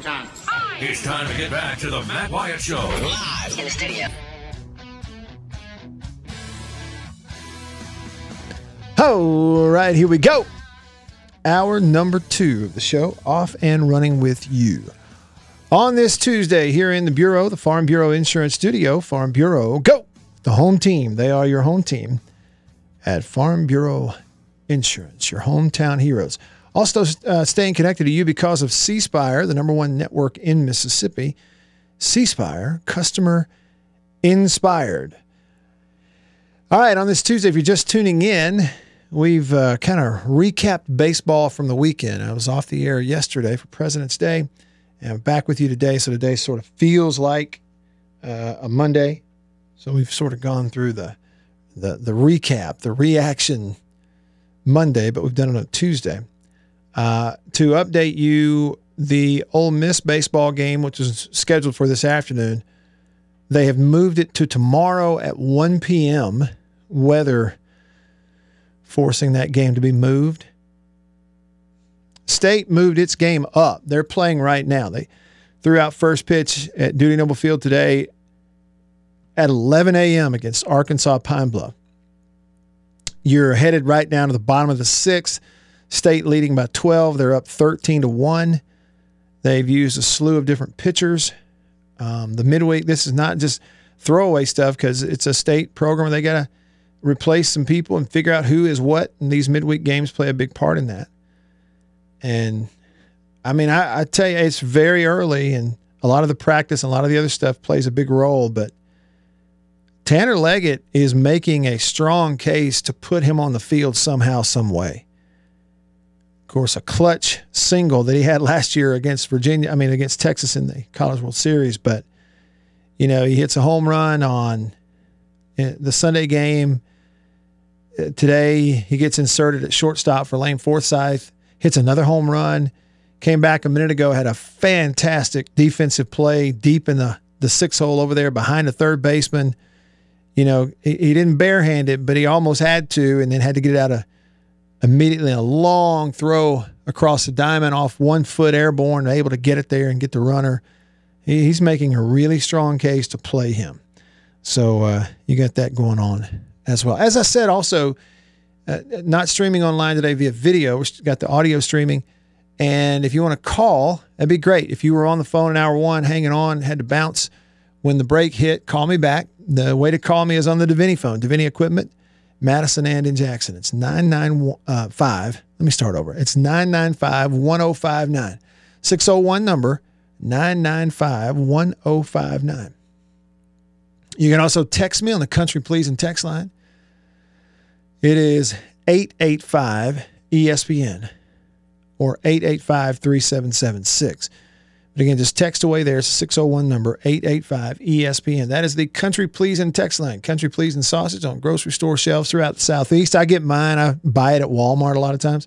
Hi, John. It's time to get back to the Matt Wyatt Show. Live in the studio. All right, here we go. Hour number two of the show, off and running with you. On this Tuesday, here in the Bureau, the Farm Bureau Insurance Studio, Farm Bureau, go! The home team. They are your home team at Farm Bureau Insurance, your hometown heroes. Also, uh, staying connected to you because of C Spire, the number one network in Mississippi. C Spire, customer inspired. All right, on this Tuesday, if you're just tuning in, we've uh, kind of recapped baseball from the weekend. I was off the air yesterday for President's Day, and I'm back with you today. So today sort of feels like uh, a Monday. So we've sort of gone through the the the recap, the reaction Monday, but we've done it on Tuesday. Uh, to update you, the Ole Miss baseball game, which is scheduled for this afternoon, they have moved it to tomorrow at 1 p.m. Weather forcing that game to be moved. State moved its game up. They're playing right now. They threw out first pitch at Dudy Noble Field today at 11 a.m. against Arkansas Pine Bluff. You're headed right down to the bottom of the sixth. State leading by 12. They're up 13 to 1. They've used a slew of different pitchers. Um, the midweek, this is not just throwaway stuff because it's a state program. They got to replace some people and figure out who is what. And these midweek games play a big part in that. And I mean, I, I tell you, it's very early, and a lot of the practice and a lot of the other stuff plays a big role. But Tanner Leggett is making a strong case to put him on the field somehow, some way. Of course, a clutch single that he had last year against Virginia, I mean, against Texas in the College World Series. But, you know, he hits a home run on eh, the Sunday game. Uh, Today, he gets inserted at shortstop for Lane Forsyth, hits another home run. Came back a minute ago, had a fantastic defensive play deep in the, the six hole over there behind the third baseman. You know, he, he didn't barehand it, but he almost had to, and then had to get it out of immediately a long throw across the diamond off one foot airborne, able to get it there and get the runner. He's making a really strong case to play him. So uh, you got that going on as well. As I said, also, uh, not streaming online today via video. We've got the audio streaming. And if you want to call, that'd be great. If you were on the phone in hour one, hanging on, had to bounce when the break hit, call me back. The way to call me is on the Davini phone, Davini Equipment, Madison and in Jackson. It's 995. Uh, Let me start over. It's 995 1059. 601 number 995 1059. You can also text me on the Country Pleasing text line. It is 885 ESPN or 885 3776. But again, just text away there. It's a 601 number, 885 ESPN. That is the Country Pleasing text line. Country Pleasing sausage on grocery store shelves throughout the Southeast. I get mine. I buy it at Walmart a lot of times.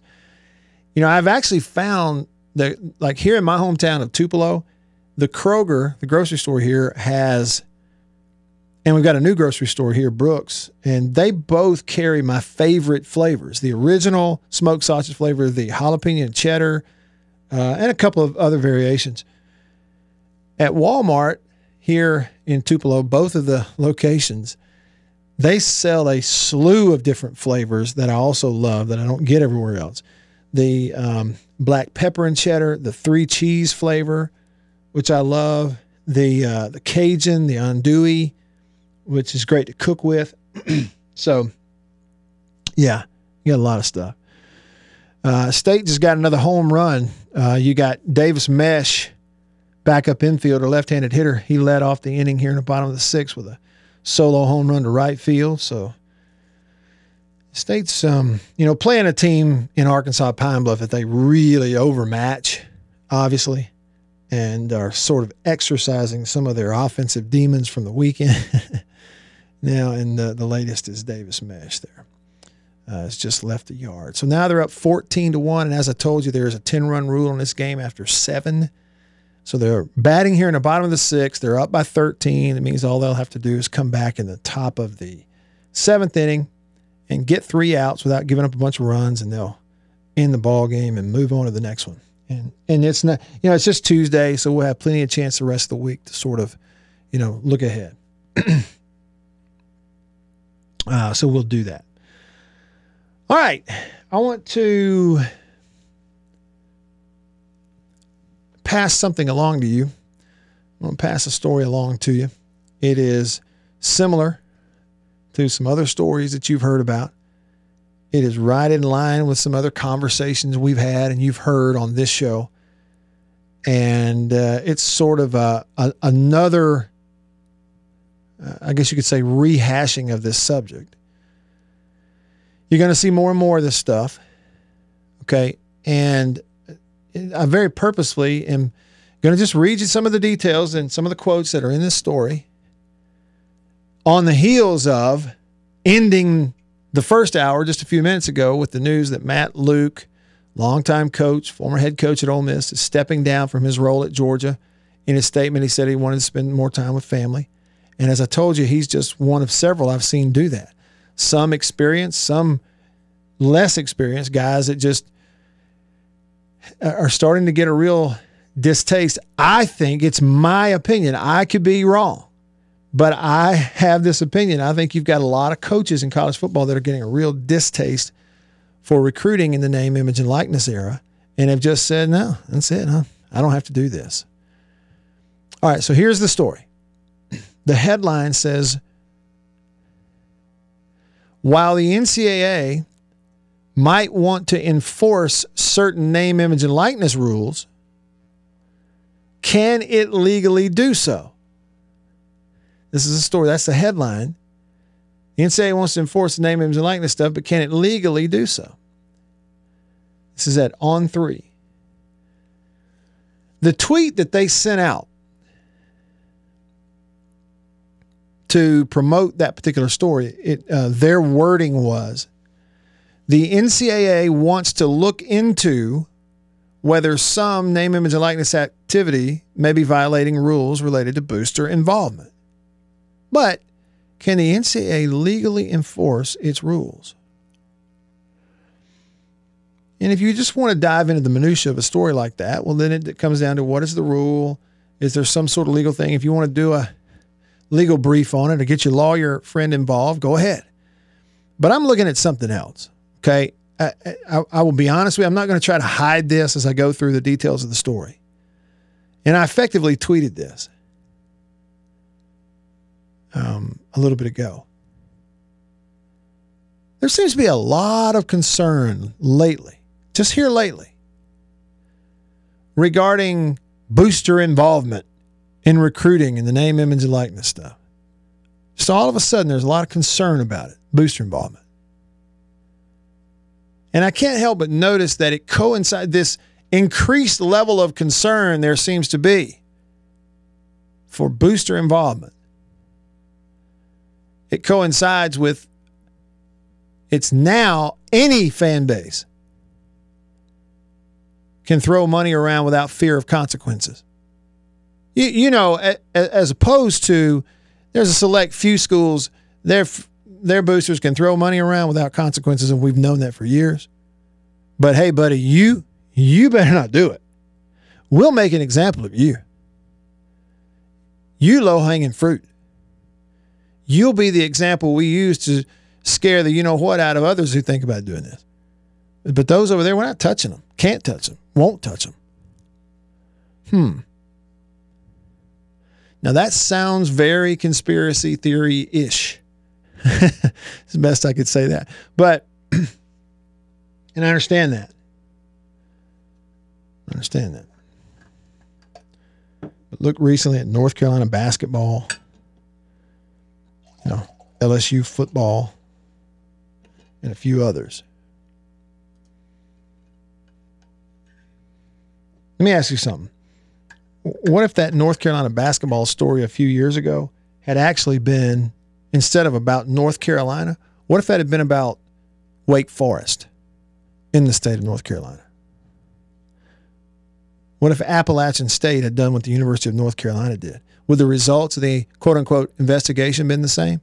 You know, I've actually found that, like here in my hometown of Tupelo, the Kroger, the grocery store here, has, and we've got a new grocery store here, Brooks, and they both carry my favorite flavors the original smoked sausage flavor, the jalapeno and cheddar, uh, and a couple of other variations. At Walmart here in Tupelo, both of the locations, they sell a slew of different flavors that I also love that I don't get everywhere else. The um, black pepper and cheddar, the three cheese flavor, which I love, the uh, the Cajun, the andouille, which is great to cook with. so, yeah, you got a lot of stuff. Uh, State just got another home run. Uh, you got Davis Mesh, backup infielder, left-handed hitter. He led off the inning here in the bottom of the sixth with a solo home run to right field. So State's, um, you know, playing a team in Arkansas Pine Bluff that they really overmatch, obviously, and are sort of exercising some of their offensive demons from the weekend. now, and the, the latest is Davis Mesh there. Uh, it's just left the yard. So now they're up 14 to 1. And as I told you, there's a 10 run rule in this game after seven. So they're batting here in the bottom of the sixth. They're up by 13. It means all they'll have to do is come back in the top of the seventh inning and get three outs without giving up a bunch of runs, and they'll end the ball game and move on to the next one And and it's not you know, it's just Tuesday, so we'll have plenty of chance the rest of the week to sort of, you know, look ahead. uh, so we'll do that. All right. I want to pass something along to you. I'm going to pass a story along to you. It is similar to some other stories that you've heard about. It is right in line with some other conversations we've had and you've heard on this show. And uh, it's sort of a, a another, uh, I guess you could say, rehashing of this subject. You're going to see more and more of this stuff. Okay. And I very purposefully am going to just read you some of the details and some of the quotes that are in this story on the heels of ending the first hour just a few minutes ago with the news that Matt Luke, longtime coach, former head coach at Ole Miss, is stepping down from his role at Georgia. In his statement, he said he wanted to spend more time with family. And as I told you, he's just one of several I've seen do that. Some experienced, some less experienced guys that just are starting to get a real distaste. I think it's my opinion. I could be wrong, but I have this opinion. I think you've got a lot of coaches in college football that are getting a real distaste for recruiting in the name, image, and likeness era and have just said, no, that's it. Huh? I don't have to do this. All right, so here's the story. The headline says While the NCAA might want to enforce certain name, image, and likeness rules, can it legally do so? This is a story. That's the headline. The NCAA wants to enforce the name, image, and likeness stuff, but can it legally do so? This is at On Three. The tweet that they sent out to promote that particular story, it, uh, their wording was the NCAA wants to look into whether some name, image, and likeness activity may be violating rules related to booster involvement. But can the NCAA legally enforce its rules? And if you just want to dive into the minutia of a story like that, well, then it comes down to what is the rule? Is there some sort of legal thing? If you want to do a legal brief on it or get your lawyer friend involved, go ahead. But I'm looking at something else. Okay. I, I, I will be honest with you, I'm not going to try to hide this as I go through the details of the story. And I effectively tweeted this um, a little bit ago. There seems to be a lot of concern lately, just here lately, regarding booster involvement in recruiting and the name, image, and likeness stuff. So all of a sudden, there's a lot of concern about it, booster involvement. And I can't help but notice that it coincides this increased level of concern there seems to be for booster involvement. It coincides with it's now any fan base can throw money around without fear of consequences. You, you know, as opposed to there's a select few schools, their their boosters can throw money around without consequences, and we've known that for years. But hey, buddy, you you better not do it. We'll make an example of you. You low hanging fruit. You'll be the example we use to scare the you know what out of others who think about doing this. But those over there, we're not touching them. Can't touch them. Won't touch them. Hmm. Now that sounds very conspiracy theory ish. it's the best I could say that. But, and I understand that. I understand that. But look recently at North Carolina basketball, you know, LSU football, and a few others. Let me ask you something. What if that North Carolina basketball story a few years ago had actually been instead of about North Carolina? What if that had been about Wake Forest in the state of North Carolina? What if Appalachian State had done what the University of North Carolina did? Would the results of the quote unquote investigation been the same?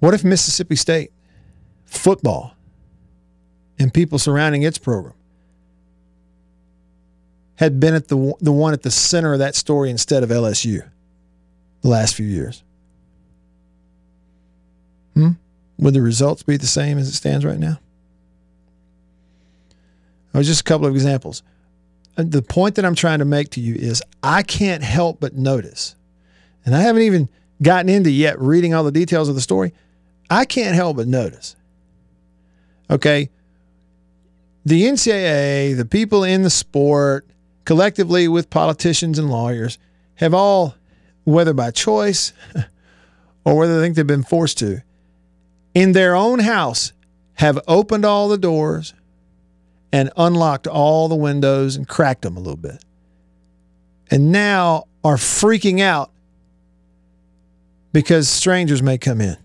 What if Mississippi State football and people surrounding its program had been at the the one at the center of that story instead of LSU the last few years. Hmm? Would the results be the same as it stands right now? Oh, just a couple of examples. Uh, the point that I'm trying to make to you is I can't help but notice, and I haven't even gotten into yet reading all the details of the story. I can't help but notice. Okay. The NCAA, the people in the sport, collectively with politicians and lawyers, have all, whether by choice or whether they think they've been forced to, in their own house, have opened all the doors and unlocked all the windows and cracked them a little bit. And now are freaking out because strangers may come in.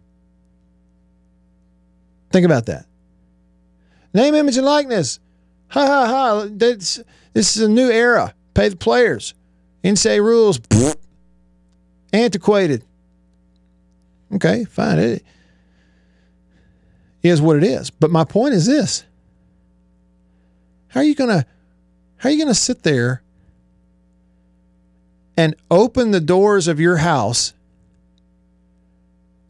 Think about that. Name, image, and likeness. Ha ha ha. That's, this is a new era. Pay the players. NCAA rules. Antiquated. Okay, fine. It is what it is. But my point is this. How are you gonna how are you gonna sit there and open the doors of your house,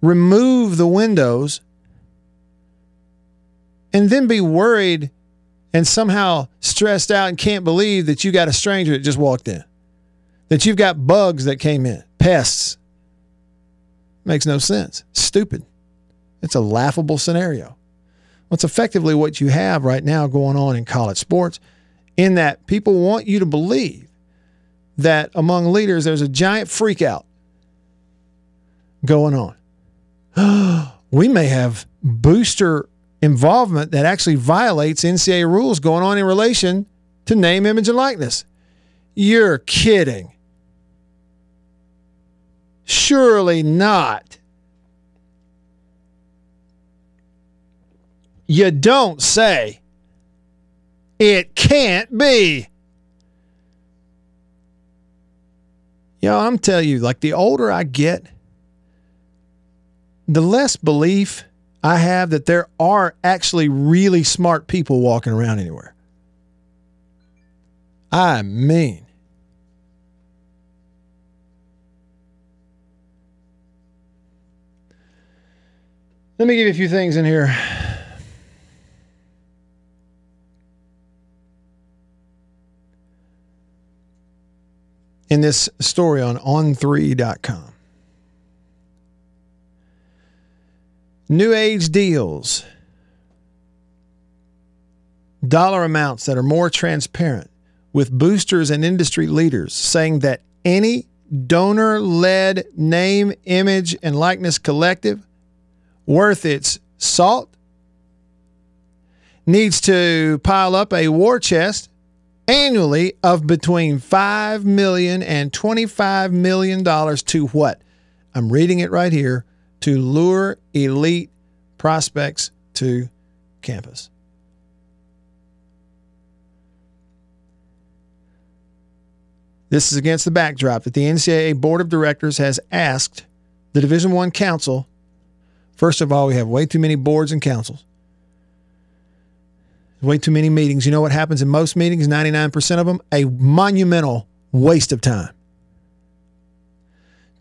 remove the windows, and then be worried and somehow stressed out and can't believe that you got a stranger that just walked in, that you've got bugs that came in, pests. Makes no sense. Stupid. It's a laughable scenario. It's effectively what you have right now going on in college sports, in that people want you to believe that among leaders there's a giant freakout going on. we may have booster involvement that actually violates NCAA rules going on in relation to name, image, and likeness. You're kidding. Surely not. You don't say. It can't be. Yo, I'm telling you, like the older I get, the less belief I have that there are actually really smart people walking around anywhere. I mean, let me give you a few things in here. In this story on on3.com. New age deals, dollar amounts that are more transparent, with boosters and industry leaders saying that any donor led name, image, and likeness collective worth its salt needs to pile up a war chest annually of between $5 million and $25 million to what? I'm reading it right here to lure elite prospects to campus. This is against the backdrop that the NCAA Board of Directors has asked the Division One Council. First of all, we have way too many boards and councils. Way too many meetings. You know what happens in most meetings? 99% of them? A monumental waste of time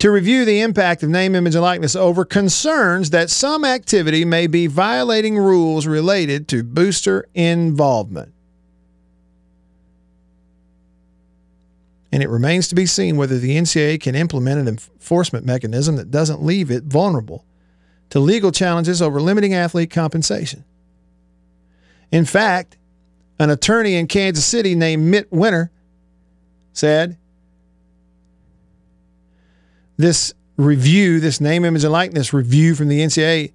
to review the impact of name, image, and likeness over concerns that some activity may be violating rules related to booster involvement. And it remains to be seen whether the NCAA can implement an enforcement mechanism that doesn't leave it vulnerable to legal challenges over limiting athlete compensation. In fact, an attorney in Kansas City named Mit Winter said this review, this name, image, and likeness review from the NCAA,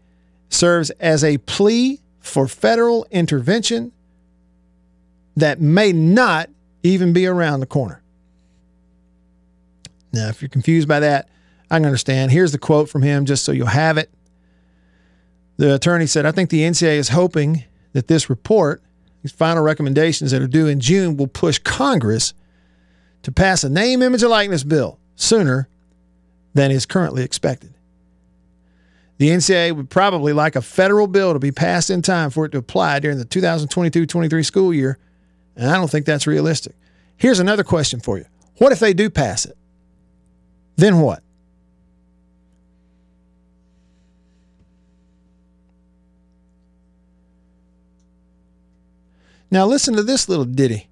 serves as a plea for federal intervention that may not even be around the corner. Now, if you're confused by that, I can understand. Here's the quote from him just so you'll have it. The attorney said, I think the NCAA is hoping that this report, these final recommendations that are due in June, will push Congress to pass a name, image, and likeness bill sooner than is currently expected. The NCAA would probably like a federal bill to be passed in time for it to apply during the 2022 23 school year. And I don't think that's realistic. Here's another question for you What if they do pass it? Then what? Now, listen to this little ditty.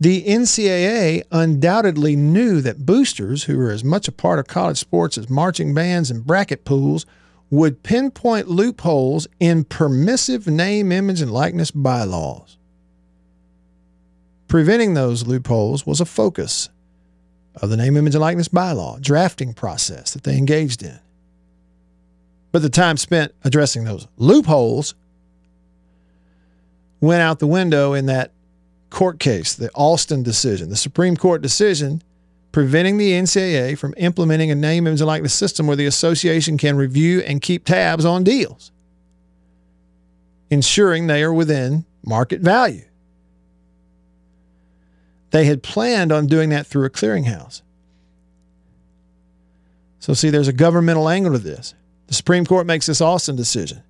The NCAA undoubtedly knew that boosters, who are as much a part of college sports as marching bands and bracket pools, would pinpoint loopholes in permissive name, image, and likeness bylaws. Preventing those loopholes was a focus of the name, image, and likeness bylaw drafting process that they engaged in. But the time spent addressing those loopholes went out the window in that court case, the Alston decision, the Supreme Court decision preventing the NCAA from implementing a name, image, and likeness system where the association can review and keep tabs on deals, ensuring they are within market value. They had planned on doing that through a clearinghouse. So, see, there's a governmental angle to this. The Supreme Court makes this Alston decision.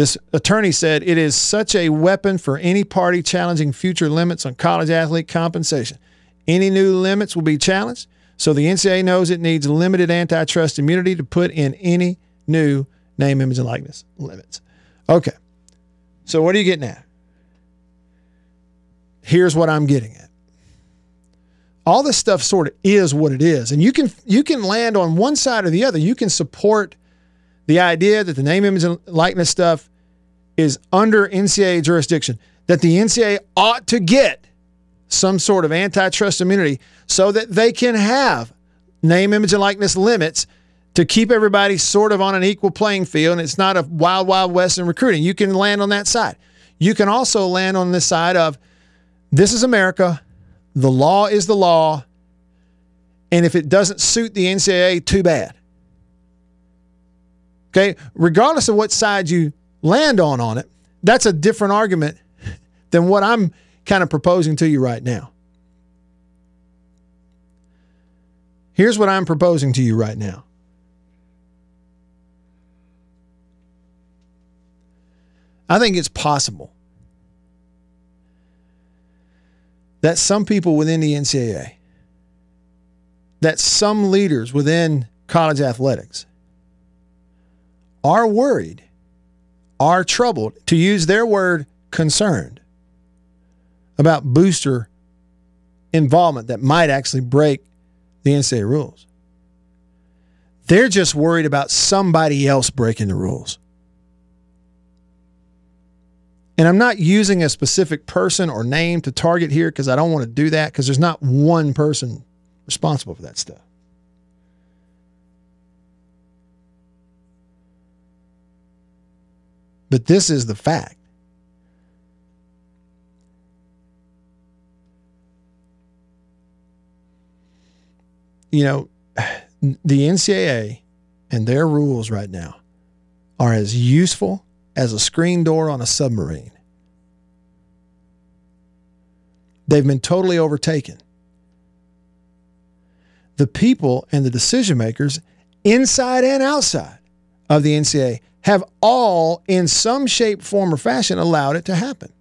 This attorney said it is such a weapon for any party challenging future limits on college athlete compensation. Any new limits will be challenged, so the NCAA knows it needs limited antitrust immunity to put in any new name, image, and likeness limits. Okay. So what are you getting at? Here's what I'm getting at. All this stuff sort of is what it is. And you can you can land on one side or the other. You can support the idea that the name, image, and likeness stuff is under NCAA jurisdiction, that the NCAA ought to get some sort of antitrust immunity so that they can have name, image, and likeness limits to keep everybody sort of on an equal playing field. And it's not a wild, wild west in recruiting. You can land on that side. You can also land on this side of this is America, the law is the law, and if it doesn't suit the NCAA, too bad. Okay, regardless of what side you land on on it, that's a different argument than what I'm kind of proposing to you right now. Here's what I'm proposing to you right now. I think it's possible that some people within the NCAA, that some leaders within college athletics are worried are troubled, to use their word, concerned about booster involvement that might actually break the NCAA rules. They're just worried about somebody else breaking the rules. And I'm not using a specific person or name to target here because I don't want to do that because there's not one person responsible for that stuff. But this is the fact. You know, the NCAA and their rules right now are as useful as a screen door on a submarine. They've been totally overtaken. The people and the decision makers inside and outside of the NCAA have all, in some shape, form, or fashion, allowed it to happen.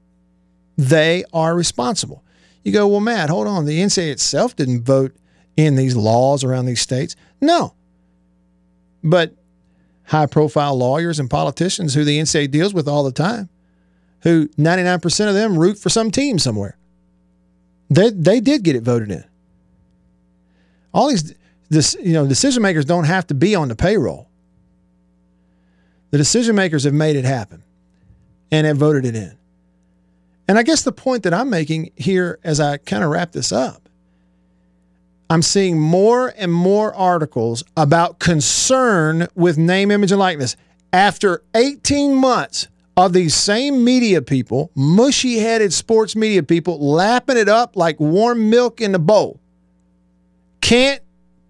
They are responsible. You go, well, Matt, hold on. The NCAA itself didn't vote in these laws around these states. No. But high profile lawyers and politicians who the NCAA deals with all the time, who 99% of them root for some team somewhere, they, they did get it voted in. All these this, you know, decision makers don't have to be on the payroll. The decision makers have made it happen and have voted it in. And I guess the point that I'm making here as I kind of wrap this up, I'm seeing more and more articles about concern with name, image, and likeness. After 18 months of these same media people, mushy headed sports media people, lapping it up like warm milk in a bowl, can't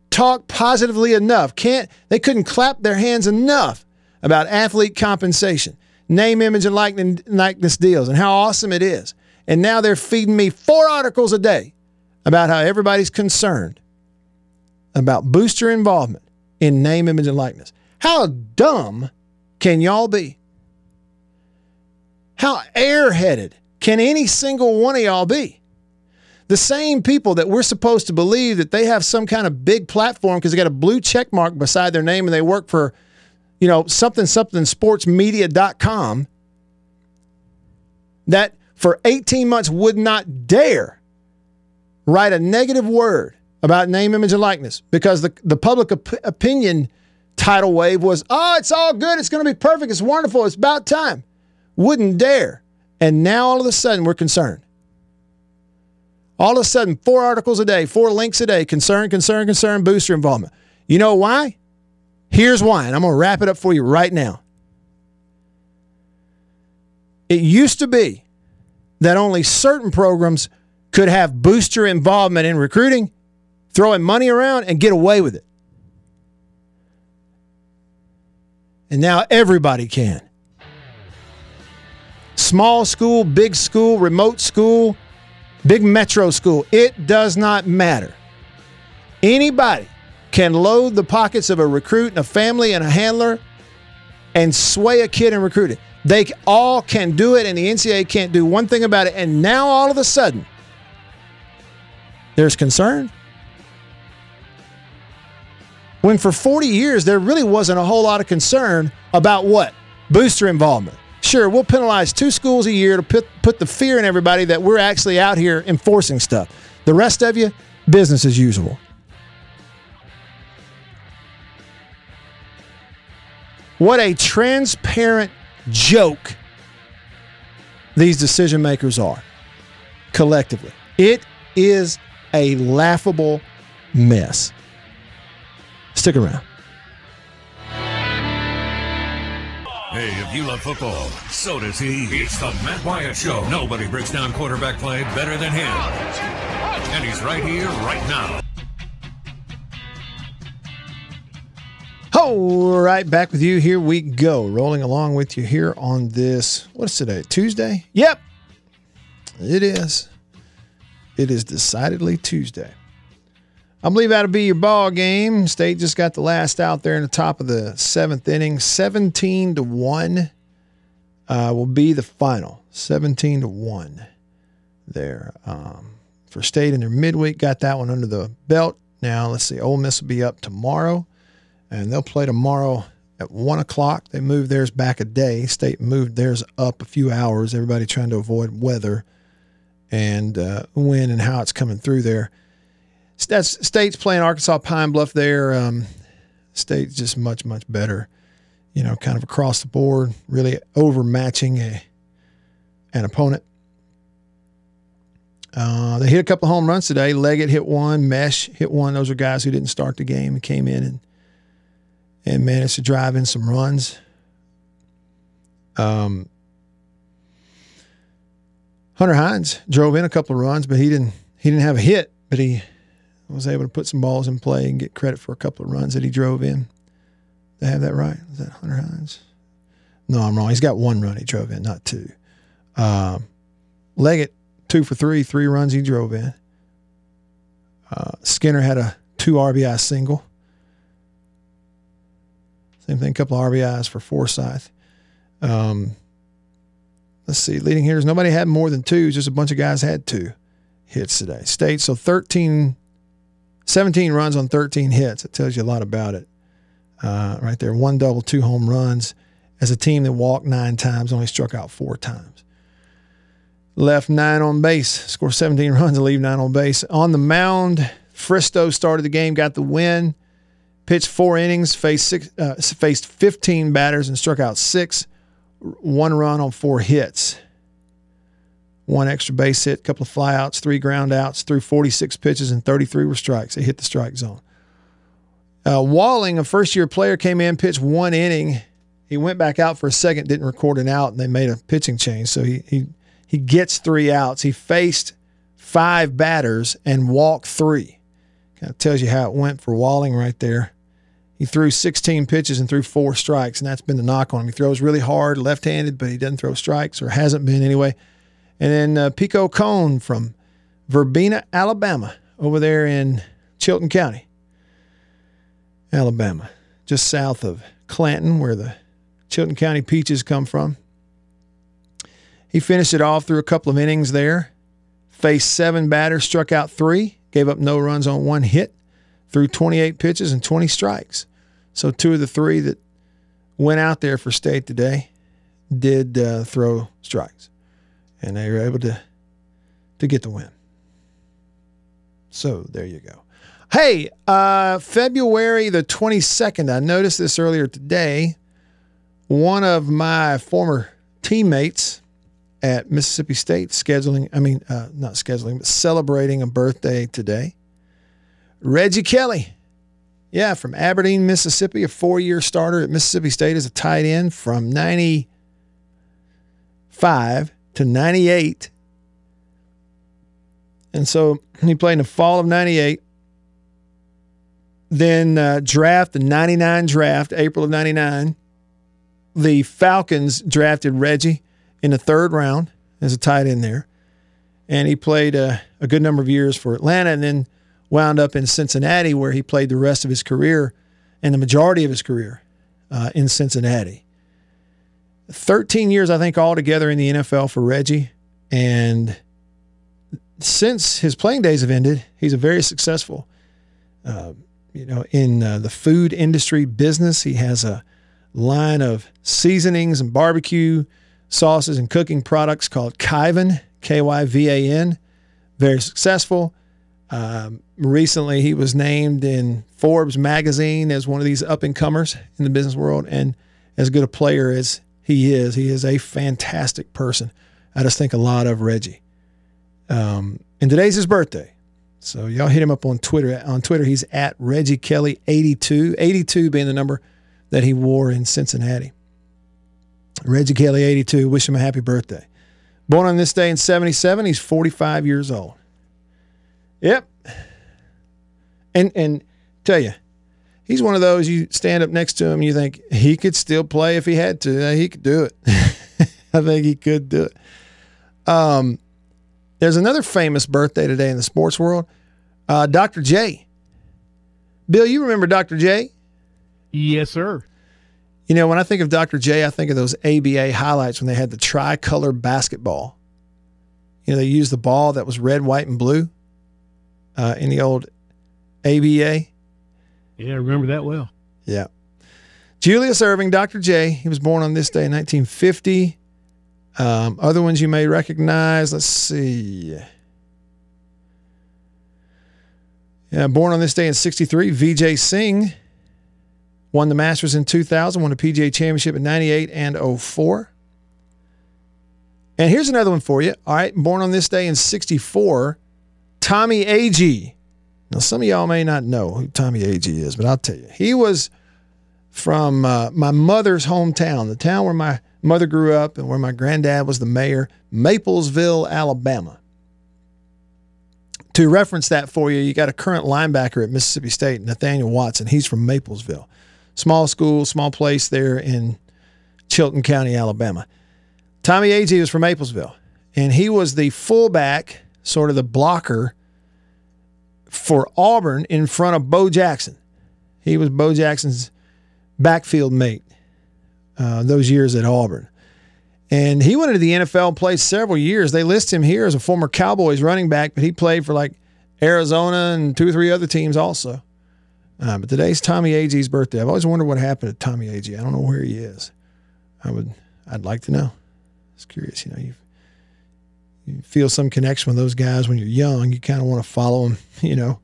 talk positively enough. Can't they couldn't clap their hands enough about athlete compensation, name, image, and likeness deals, and how awesome it is. And now they're feeding me four articles a day about how everybody's concerned about booster involvement in name, image, and likeness. How dumb can y'all be? How airheaded can any single one of y'all be? The same people that we're supposed to believe that they have some kind of big platform because they got a blue check mark beside their name and they work for, you know, something something sportsmedia.com that for 18 months would not dare write a negative word about name, image, and likeness because the, the public op- opinion tidal wave was, oh, it's all good. It's going to be perfect. It's wonderful. It's about time. Wouldn't dare. And now all of a sudden we're concerned. All of a sudden, four articles a day, four links a day, concern, concern, concern, booster involvement. You know why? Here's why, and I'm going to wrap it up for you right now. It used to be that only certain programs could have booster involvement in recruiting, throwing money around, and get away with it. And now everybody can. Small school, big school, remote school, big metro school, it does not matter. Anybody can load the pockets of a recruit and a family and a handler and sway a kid and recruit it. They all can do it, and the NCAA can't do one thing about it. And now all of a sudden, there's concern. When for 40 years, there really wasn't a whole lot of concern about what? Booster involvement. Sure, we'll penalize two schools a year to put, put the fear in everybody that we're actually out here enforcing stuff. The rest of you, business as usual. What a transparent joke these decision makers are collectively. It is a laughable mess. Stick around. Hey, if you love football, so does he. It's the Matt Wyatt Show. Nobody breaks down quarterback play better than him. And he's right here, right now. All right, back with you. Here we go. Rolling along with you here on this, what's today? Tuesday? Yep. It is. It is decidedly Tuesday. I believe that'll be your ball game. State just got the last out there in the top of the seventh inning. 17 to 1 uh, will be the final. 17 to 1 there. Um, for State in their midweek, got that one under the belt. Now, let's see. Ole Miss will be up tomorrow and they'll play tomorrow at one o'clock. They moved theirs back a day. State moved theirs up a few hours. Everybody trying to avoid weather and uh, when and how it's coming through there. That's State's playing Arkansas Pine Bluff there. Um, State's just much much better. You know, kind of across the board, really overmatching a an opponent. Uh, they hit a couple home runs today. Leggett hit one. Mesh hit one. Those are guys who didn't start the game and came in and and managed to drive in some runs. Um, Hunter Hines drove in a couple of runs, but he didn't he didn't have a hit, but he was able to put some balls in play and get credit for a couple of runs that he drove in. They have that right? Is that Hunter Hines? No, I'm wrong. He's got one run he drove in, not two. Um, Leggett two for three, three runs he drove in. Uh, Skinner had a two RBI single. Same thing, a couple of RBIs for Forsyth. Um, let's see, leading hitters. Nobody had more than two. Just a bunch of guys had two hits today. State, so 13, 17 runs on 13 hits. It tells you a lot about it. Uh, right there, one double, two home runs. As a team that walked nine times, only struck out four times. Left nine on base, score 17 runs and leave nine on base. On the mound, Fristoe started the game, got the win pitched four innings, faced six, uh, faced 15 batters and struck out six, one run on four hits, one extra base hit, couple of flyouts, three ground outs, threw 46 pitches and 33 were strikes. They hit the strike zone. Uh, Walling, a first year player, came in, pitched one inning. He went back out for a second, didn't record an out, and they made a pitching change. So he he he gets three outs. He faced five batters and walked three. Kind of tells you how it went for Walling right there. He threw 16 pitches and threw four strikes, and that's been the knock on him. He throws really hard, left handed, but he doesn't throw strikes, or hasn't been anyway. And then uh, Pico Kohn from Verbena, Alabama, over there in Chilton County. Alabama, just south of Clanton, where the Chilton County Peaches come from. He finished it off through a couple of innings there, faced seven batters, struck out three, gave up no runs on one hit, threw 28 pitches and 20 strikes. So two of the three that went out there for state today did uh, throw strikes, and they were able to to get the win. So there you go. Hey, uh, February the 22nd, I noticed this earlier today. One of my former teammates at Mississippi State scheduling, I mean, uh, not scheduling, but celebrating a birthday today. Reggie Kelly. Yeah, from Aberdeen, Mississippi, a four year starter at Mississippi State as a tight end from 95 to 98. And so he played in the fall of 98 then uh, draft, the 99 draft, April of 99. The Falcons drafted Reggie in the third round as a tight end there. And he played uh, a good number of years for Atlanta and then wound up in Cincinnati, where he played the rest of his career and the majority of his career uh, in Cincinnati. 13 years, I think, altogether in the NFL for Reggie. And since his playing days have ended, he's a very successful uh, you know, in uh, the food industry business. He has a line of seasonings and barbecue sauces and cooking products called Kyvan, K Y V A N. Very successful. Um, recently, he was named in Forbes magazine as one of these up and comers in the business world. And as good a player as he is, he is a fantastic person. I just think a lot of Reggie. Um, and today's his birthday. So y'all hit him up on Twitter. On Twitter, he's at Reggie Kelly 82, 82 being the number that he wore in Cincinnati. Reggie Kelly 82, wish him a happy birthday. Born on this day in 77, he's 45 years old. Yep. And and tell you, he's one of those you stand up next to him, you think he could still play if he had to. He could do it. I think he could do it. Um, there's another famous birthday today in the sports world. Uh, Dr. J. Bill, you remember Dr. J? Yes, sir. You know, when I think of Dr. J, I think of those ABA highlights when they had the tricolor basketball. You know, they used the ball that was red, white, and blue uh, in the old ABA. Yeah, I remember that well. Yeah. Julius Erving, Dr. J, he was born on this day in 1950. Um, other ones you may recognize, let's see. Yeah, born on this day in 63, Vijay Singh won the Masters in 2000, won the PGA Championship in 98 and 04. And here's another one for you. All right, born on this day in 64, Tommy Agee. Now, some of y'all may not know who Tommy Agee is, but I'll tell you. He was from uh, my mother's hometown, the town where my mother grew up and where my granddad was the mayor, Maplesville, Alabama. To reference that for you, you got a current linebacker at Mississippi State, Nathaniel Watson. He's from Maplesville. Small school, small place there in Chilton County, Alabama. Tommy Agee was from Maplesville, and he was the fullback, sort of the blocker for Auburn in front of Bo Jackson. He was Bo Jackson's backfield mate uh, those years at Auburn. And he went into the NFL and played several years. They list him here as a former Cowboys running back, but he played for like Arizona and two or three other teams also. Uh, but today's Tommy Agee's birthday. I've always wondered what happened to Tommy Agee. I don't know where he is. I would, I'd like to know. It's curious, you know. You you feel some connection with those guys when you're young. You kind of want to follow them, you know,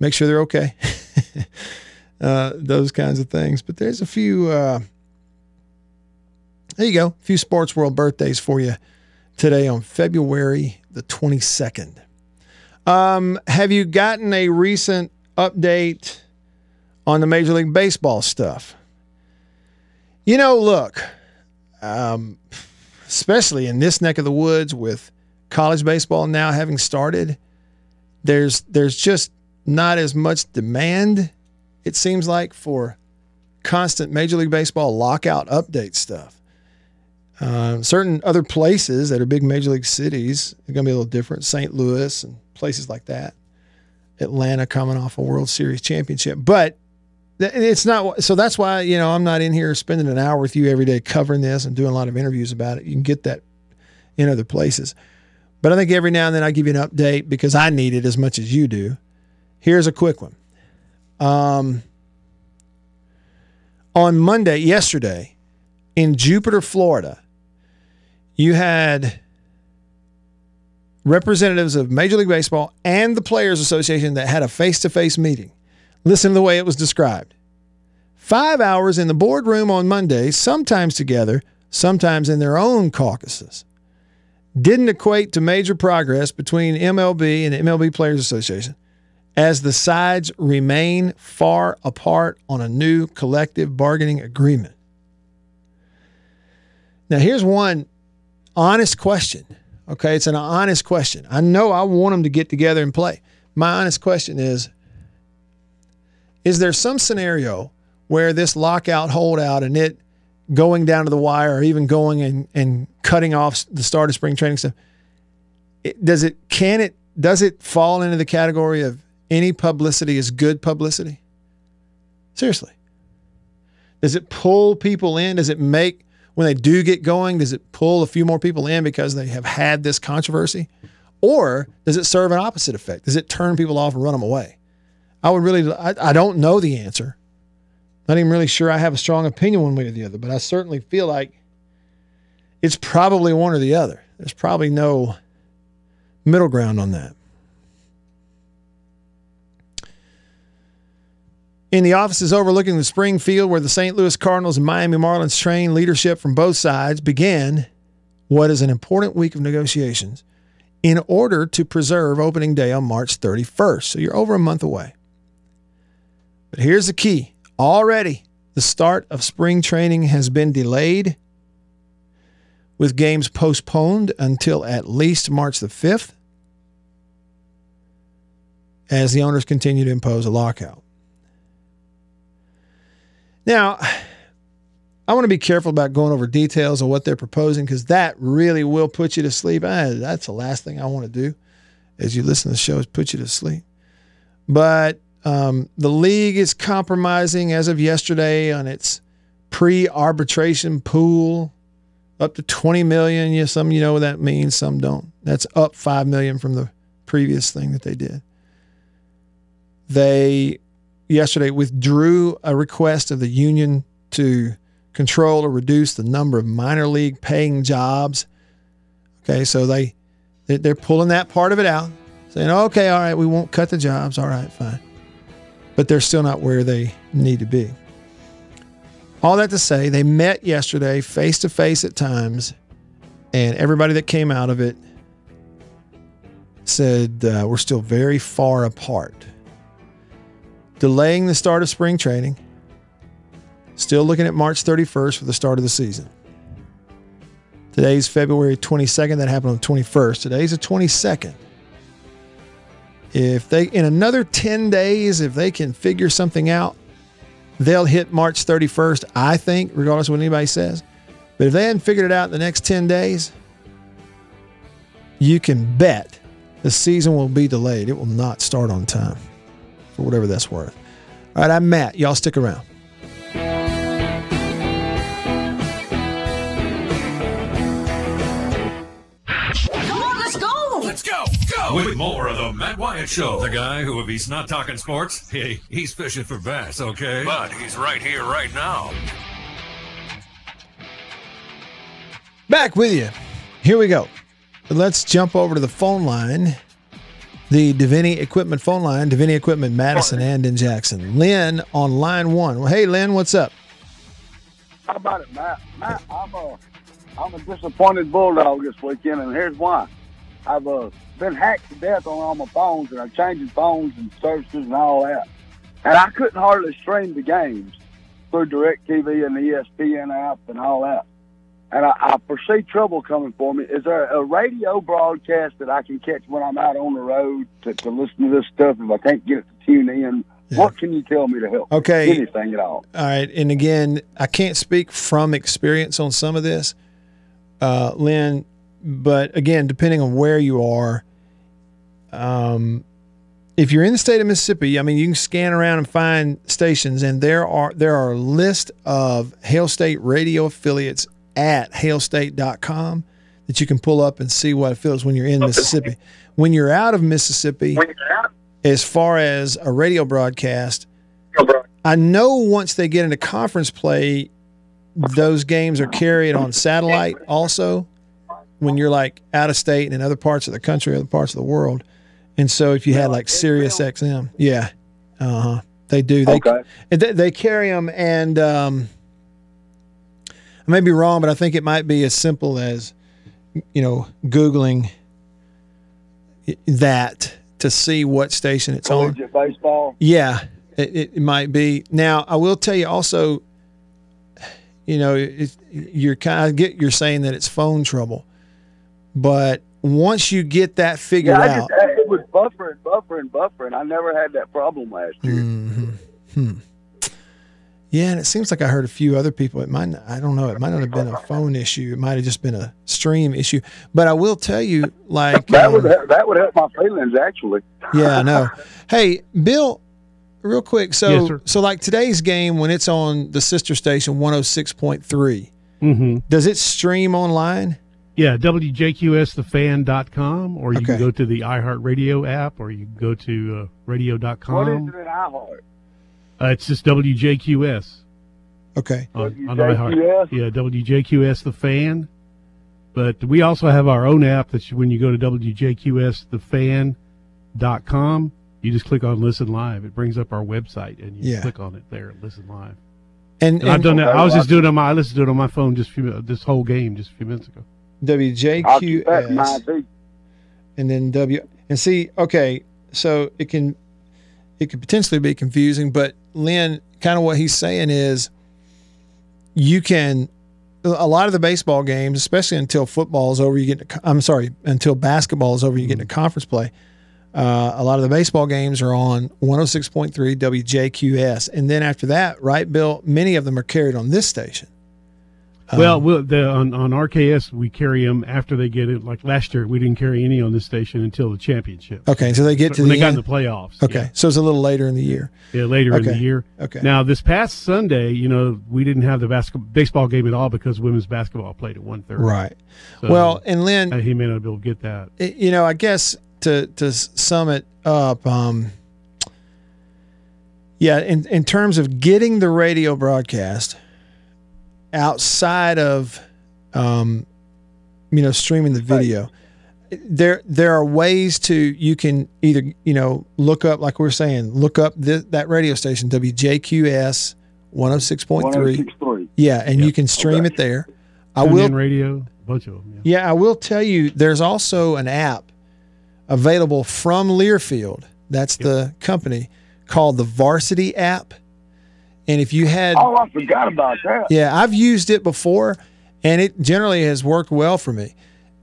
make sure they're okay. uh, those kinds of things. But there's a few. Uh, there you go. A few sports world birthdays for you today on February the 22nd. Um, have you gotten a recent update on the Major League Baseball stuff? You know, look, um, especially in this neck of the woods with college baseball now having started, there's there's just not as much demand. It seems like for constant Major League Baseball lockout update stuff. Uh, certain other places that are big major league cities are going to be a little different. St. Louis and places like that. Atlanta coming off a World Series championship. But It's not so. That's why you know I'm not in here spending an hour with you every day covering this and doing a lot of interviews about it. You can get that in other places, but I think every now and then I give you an update because I need it as much as you do. Here's a quick one. Um, on Monday, yesterday, in Jupiter, Florida, you had representatives of Major League Baseball and the Players Association that had a face to face meeting. Listen to the way it was described. Five hours in the boardroom on Monday, sometimes together, sometimes in their own caucuses. Didn't equate to major progress between MLB and the MLB Players Association as the sides remain far apart on a new collective bargaining agreement. Now, here's one honest question. Okay, it's an honest question. I know I want them to get together and play. My honest question is Is there some scenario where this lockout holdout and it going down to the wire or even going and, and cutting off the start of spring training stuff, it, does it, can it, does it fall into the category of any publicity is good publicity? Seriously. Does it pull people in? Does it make, when they do get going, does it pull a few more people in because they have had this controversy? Or does it serve an opposite effect? Does it turn people off and run them away? I would really, I, I don't know the answer. Not even really sure I have a strong opinion one way or the other, but I certainly feel like it's probably one or the other. There's probably no middle ground on that. In the offices overlooking the spring field where the St. Louis Cardinals and Miami Marlins train leadership from both sides began what is an important week of negotiations in order to preserve opening day on March 31st. So you're over a month away. But here's the key already, the start of spring training has been delayed with games postponed until at least March the 5th as the owners continue to impose a lockout. Now, I want to be careful about going over details of what they're proposing because that really will put you to sleep. Ah, that's the last thing I want to do as you listen to the show is put you to sleep. But um, the league is compromising as of yesterday on its pre-arbitration pool up to 20 million. Yeah, some you know what that means, some don't. That's up 5 million from the previous thing that they did. They yesterday withdrew a request of the union to control or reduce the number of minor league paying jobs. Okay, so they they're pulling that part of it out, saying, "Okay, all right, we won't cut the jobs. All right, fine." But they're still not where they need to be. All that to say, they met yesterday face to face at times, and everybody that came out of it said uh, we're still very far apart delaying the start of spring training. Still looking at March 31st for the start of the season. Today's February 22nd. That happened on the 21st. Today's the 22nd. If they, in another 10 days, if they can figure something out, they'll hit March 31st, I think, regardless of what anybody says. But if they hadn't figured it out in the next 10 days, you can bet the season will be delayed. It will not start on time for whatever that's worth. All right, I'm Matt. Y'all stick around. Go, go! With more of the Matt Wyatt Show. The guy who, if he's not talking sports, hey, he's fishing for bass, okay? But he's right here, right now. Back with you. Here we go. Let's jump over to the phone line. The Davini Equipment phone line, Davini Equipment, Madison and in Jackson. Lynn on line one. Well, hey, Lynn, what's up? How about it, Matt? Matt, I'm a, I'm a disappointed bulldog this weekend, and here's why. I've uh, been hacked to death on all my phones, and I'm changing phones and services and all that. And I couldn't hardly stream the games through DirecTV and the ESPN app and all that. And I, I foresee trouble coming for me. Is there a radio broadcast that I can catch when I'm out on the road to, to listen to this stuff if I can't get it to tune in? What can you tell me to help? Okay. Anything at all. All right. And again, I can't speak from experience on some of this, uh, Lynn, but again, depending on where you are, um, if you're in the state of Mississippi, I mean, you can scan around and find stations, and there are there are a list of Hail State radio affiliates at hailstate.com that you can pull up and see what it feels when you're in Mississippi. When you're out of Mississippi, as far as a radio broadcast, I know once they get into conference play, those games are carried on satellite also when you're like out of state and in other parts of the country, other parts of the world. And so if you had like Sirius XM, yeah, uh huh, they do. They, Okay. they they carry them, and um, I may be wrong, but I think it might be as simple as you know googling that to see what station it's on. Collegiate baseball. Yeah, it, it might be. Now, I will tell you also, you know, it, you're kind of get you're saying that it's phone trouble, but once you get that figured Yeah, I out, just, it was buffering, buffering, buffering. I never had that problem last year. Mhm. Hmm. yeah, and it seems like I heard a few other people. It might, not- I don't know, it might not have been a phone issue. It might have just been a stream issue. But I will tell you, like, That um, would that would help my feelings actually. yeah, I know. Hey, Bill, real quick. So, Yes, so like today's game when it's on the sister station 106.3, Mm-hmm. does it stream online? Yeah, WJQSTheFan.com, or you Okay. can go to the iHeartRadio app, or you can go to uh, What is radio.com. it in iHeart? Uh, it's just WJQS Okay. on, on iHeart. Yeah, WJQS The Fan. But we also have our own app that when you go to WJQSTheFan.com, you just click on Listen Live. It brings up our website, and you Yeah. click on it there and listen live. And, And, I've and done that. I was just doing it on my. I listened to it on my phone just few, this whole game just a few minutes ago. I'll keep that in mind WJQS and then W and see, okay, so it can it could potentially be confusing, but Lynn, kind of what he's saying is you can a lot of the baseball games, especially until football is over, you get to, I'm sorry, until basketball is over, you get to conference play. Uh, a lot of the baseball games are on 106.3 WJQS. And then after that, right, Bill, many of them are carried on this station. Um, well, we'll the, on on RKS we carry them after they get it. Like last year, we didn't carry any on this station until the championship. okay, so they get to when the they got in the playoffs. okay, so it's a little later in the year. Yeah, yeah later in the year. Okay. Now this past Sunday, you know, we didn't have the basketball baseball game at all because women's basketball played at one thirty. Right. well, and Lynn, he may not be able to get that. you know, I guess to to sum it up, um, yeah, in in terms of getting the radio broadcast outside of, um, you know, streaming the video, there there are ways to you can either you know look up like we are saying look up th- that radio station WJQS one hundred six point three 1063. yeah, and you can stream Okay. it there. I Tune will radio, a bunch of them. Yeah. yeah, I will tell you, there's also an app available from Learfield. That's the company called the Varsity app. And if you had, Oh, I forgot about that. yeah, I've used it before and it generally has worked well for me.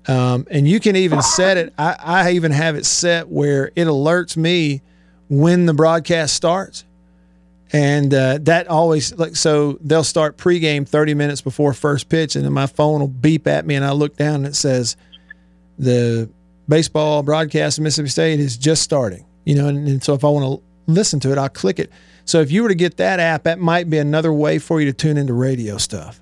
Um, and you can even set it, I, I even have it set where it alerts me when the broadcast starts. And uh, that always like so they'll start pregame 30 minutes before first pitch, and then my phone will beep at me, and I look down and it says the baseball broadcast of Mississippi State is just starting. You know, and, and so if I want to listen to it, I'll click it. So if you were to get that app, that might be another way for you to tune into radio stuff.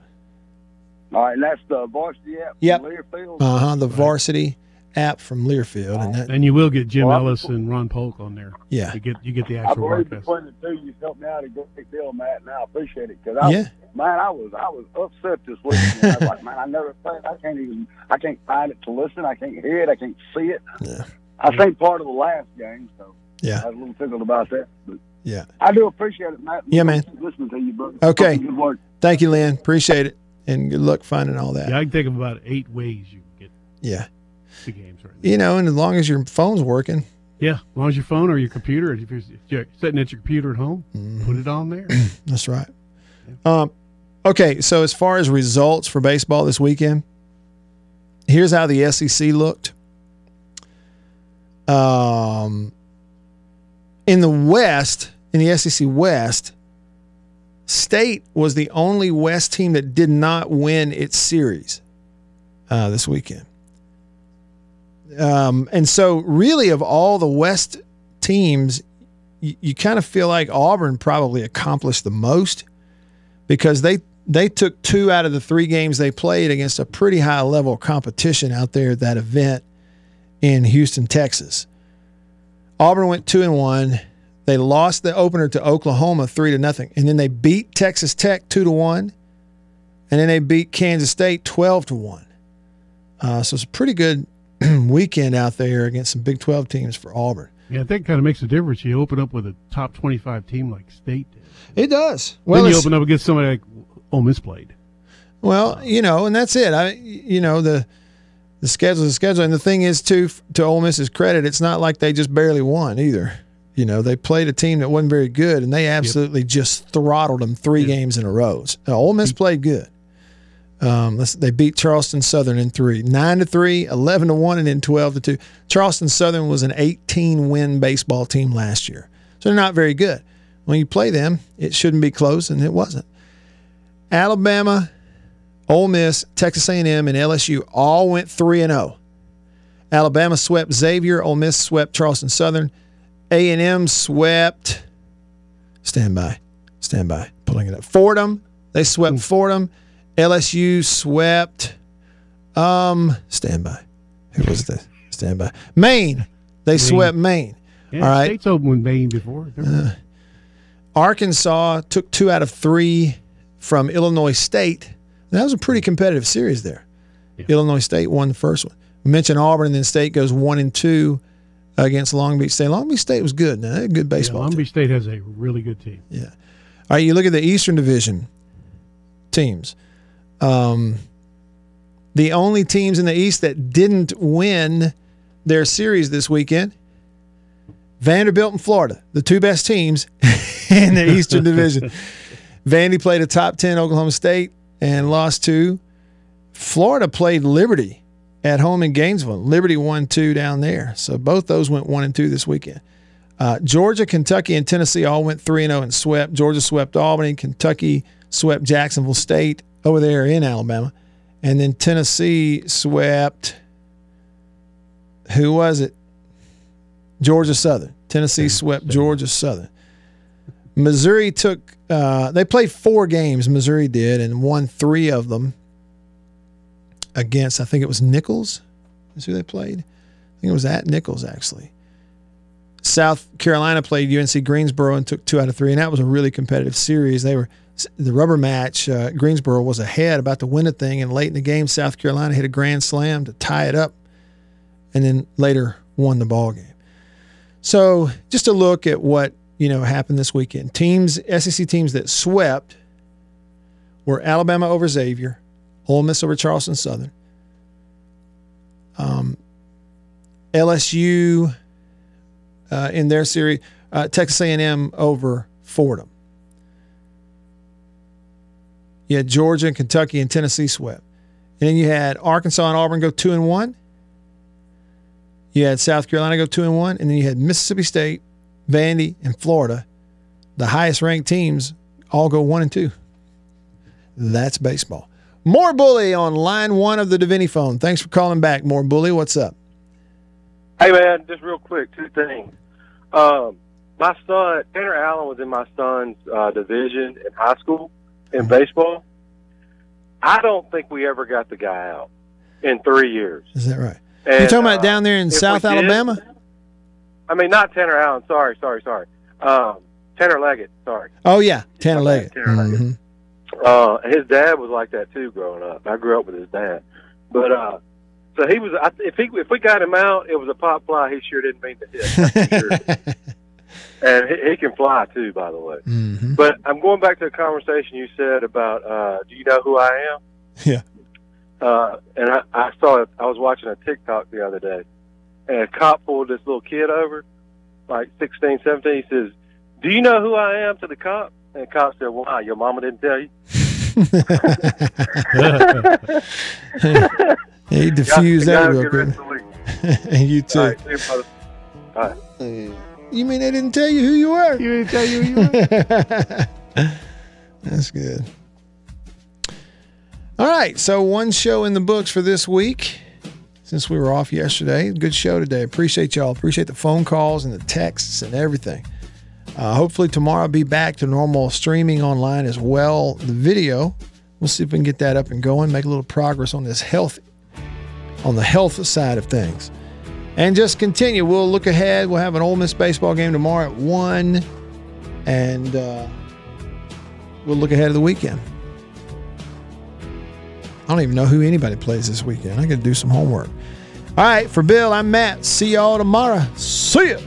All right, and that's the varsity app. from Yep. Learfield. Uh huh. The varsity app from Learfield, and that And you will get Jim Well, Ellis and Ron Polk on there. yeah, You get you get the actual. I actual believe broadcast. between the two, you've helped me out a great deal, Matt, and I appreciate it. Cause I, yeah, man, I was I was upset this week. I was like, man, I never played. I can't even. I can't find it to listen. I can't hear it. I can't see it. Yeah. I think part of the last game, so yeah, I was a little tickled about that. But yeah. I do appreciate it, Matt. Yeah, man. Keep Listening to you, brother. Okay. Good work. Thank you, Lynn. Appreciate it, and good luck finding all that. Yeah, I can think of about eight ways you can get Yeah, the games right now. you know, and as long as your phone's working, Yeah, as long as your phone or your computer, if you're, if you're sitting at your computer at home, Mm-hmm. put it on there. That's right. Um, okay, so as far as results for baseball this weekend, here's how the SEC looked. Um, in the West, in the SEC West, State was the only West team that did not win its series uh, this weekend. Um, and so, really, of all the West teams, you, you kind of feel like Auburn probably accomplished the most because they they took two out of the three games they played against a pretty high level of competition out there at that event in Houston, Texas. Auburn went two and one. They lost the opener to Oklahoma three to nothing, and then they beat Texas Tech two to one, and then they beat Kansas State twelve to one. Uh, so it's a pretty good weekend out there against some Big Twelve teams for Auburn. Yeah, I think kind of makes a difference. You open up with a top 25 team like State did. It does. Well, then you open up against somebody like Ole Miss played. Well, you know, and that's it. I, you know, the the schedule is the schedule, and the thing is, too, to Ole Miss's credit, it's not like they just barely won either. You know, they played a team that wasn't very good, and they absolutely just throttled them three games in a row. Uh, Ole Miss played good. Um, let's, they beat Charleston Southern in three, nine to three, 11 to one, and then 12 to two. Charleston Southern was an 18 win baseball team last year, so they're not very good. When you play them, it shouldn't be close, and it wasn't. Alabama, Ole Miss, Texas A&M, and LSU all went three and zero. Alabama swept Xavier. Ole Miss swept Charleston Southern. A&M swept. Stand by, stand by. Pulling it up. Fordham. They swept Fordham. LSU swept. Um, stand by. Who was the stand by? Maine. They swept Maine. Yeah, All right. State's opened with Maine before. They're- Arkansas took two out of three from Illinois State. That was a pretty competitive series there. Yeah. Illinois State won the first one. We mentioned Auburn, and then State goes one and two against Long Beach State. Long Beach State was good. Now, good yeah, baseball. Long team. Beach State has a really good team. Yeah. All right, you look at the Eastern Division teams. Um, the only teams in the East that didn't win their series this weekend Vanderbilt and Florida, the two best teams in the Eastern Division. Vandy played a top 10 Oklahoma State and lost to. Florida played Liberty at home in Gainesville. Liberty won two down there. So both those went one and two this weekend. Uh, Georgia, Kentucky, and Tennessee all went 3 0 and swept. Georgia swept Albany. Kentucky swept Jacksonville State over there in Alabama. And then Tennessee swept, who was it? Georgia Southern. Tennessee swept Georgia Southern. Missouri took, uh, they played four games, Missouri did, and won three of them against, I think it was Nicholls, is who they played. I think it was at Nicholls, actually. South Carolina played UNC Greensboro and took two out of three, and that was a really competitive series. They were the rubber match. Uh, Greensboro was ahead, about to win the thing, and late in the game, South Carolina hit a grand slam to tie it up, and then later won the ball game. So, just a look at what you know happened this weekend. Teams, SEC teams that swept were Alabama over Xavier, Ole Miss over Charleston Southern, um, LSU uh, in their series, uh, Texas A&M over Fordham. You had Georgia and Kentucky and Tennessee swept, and then you had Arkansas and Auburn go two and one. You had South Carolina go two and one, and then you had Mississippi State, Vandy, and Florida, the highest ranked teams, all go one and two. That's baseball. More bully on line one of the Davini phone. Thanks for calling back. More bully. What's up? Hey man, just real quick, two things. Um, my son Tanner Allen was in my son's uh, division in high school in baseball. I don't think we ever got the guy out in three years. Is that right? And, You're talking about uh, down there in South did- Alabama? I mean, not Tanner Allen. Sorry, sorry, sorry. Um, Tanner Leggett. Sorry. Oh yeah, Tanner Leggett. Tanner Leggett. Mhm. Uh, his dad was like that too growing up. I grew up with his dad, but uh, so he was. I, if he if we got him out, it was a pop fly. He sure didn't mean to hit. Sure. and he, he can fly too, by the way. Mhm. But I'm going back to a conversation you said about. Uh, do you know who I am? Yeah. Uh, and I, I saw it. I was watching a TikTok the other day, and a cop pulled this little kid over, like 16, 17. He says, "Do you know who I am?" To the cop, and the cop said, "Why? Your mama didn't tell you." he diffused that real get quick. rest of the week. and you too. All right, see you, brother. You mean they didn't tell you who you were? You didn't tell you who you are? That's good. All right, so one show in the books for this week. since we were off yesterday. Good show today. Appreciate y'all. Appreciate the phone calls and the texts and everything. Uh, hopefully tomorrow I'll be back to normal streaming online as well. The video, we'll see if we can get that up and going. Make a little progress on this health, on the health side of things, and just continue. We'll look ahead. We'll have an Ole Miss baseball game tomorrow at one, and uh, we'll look ahead of the weekend. I don't even know who anybody plays this weekend. I got to do some homework. All right, for Bill, I'm Matt. See y'all tomorrow. See ya.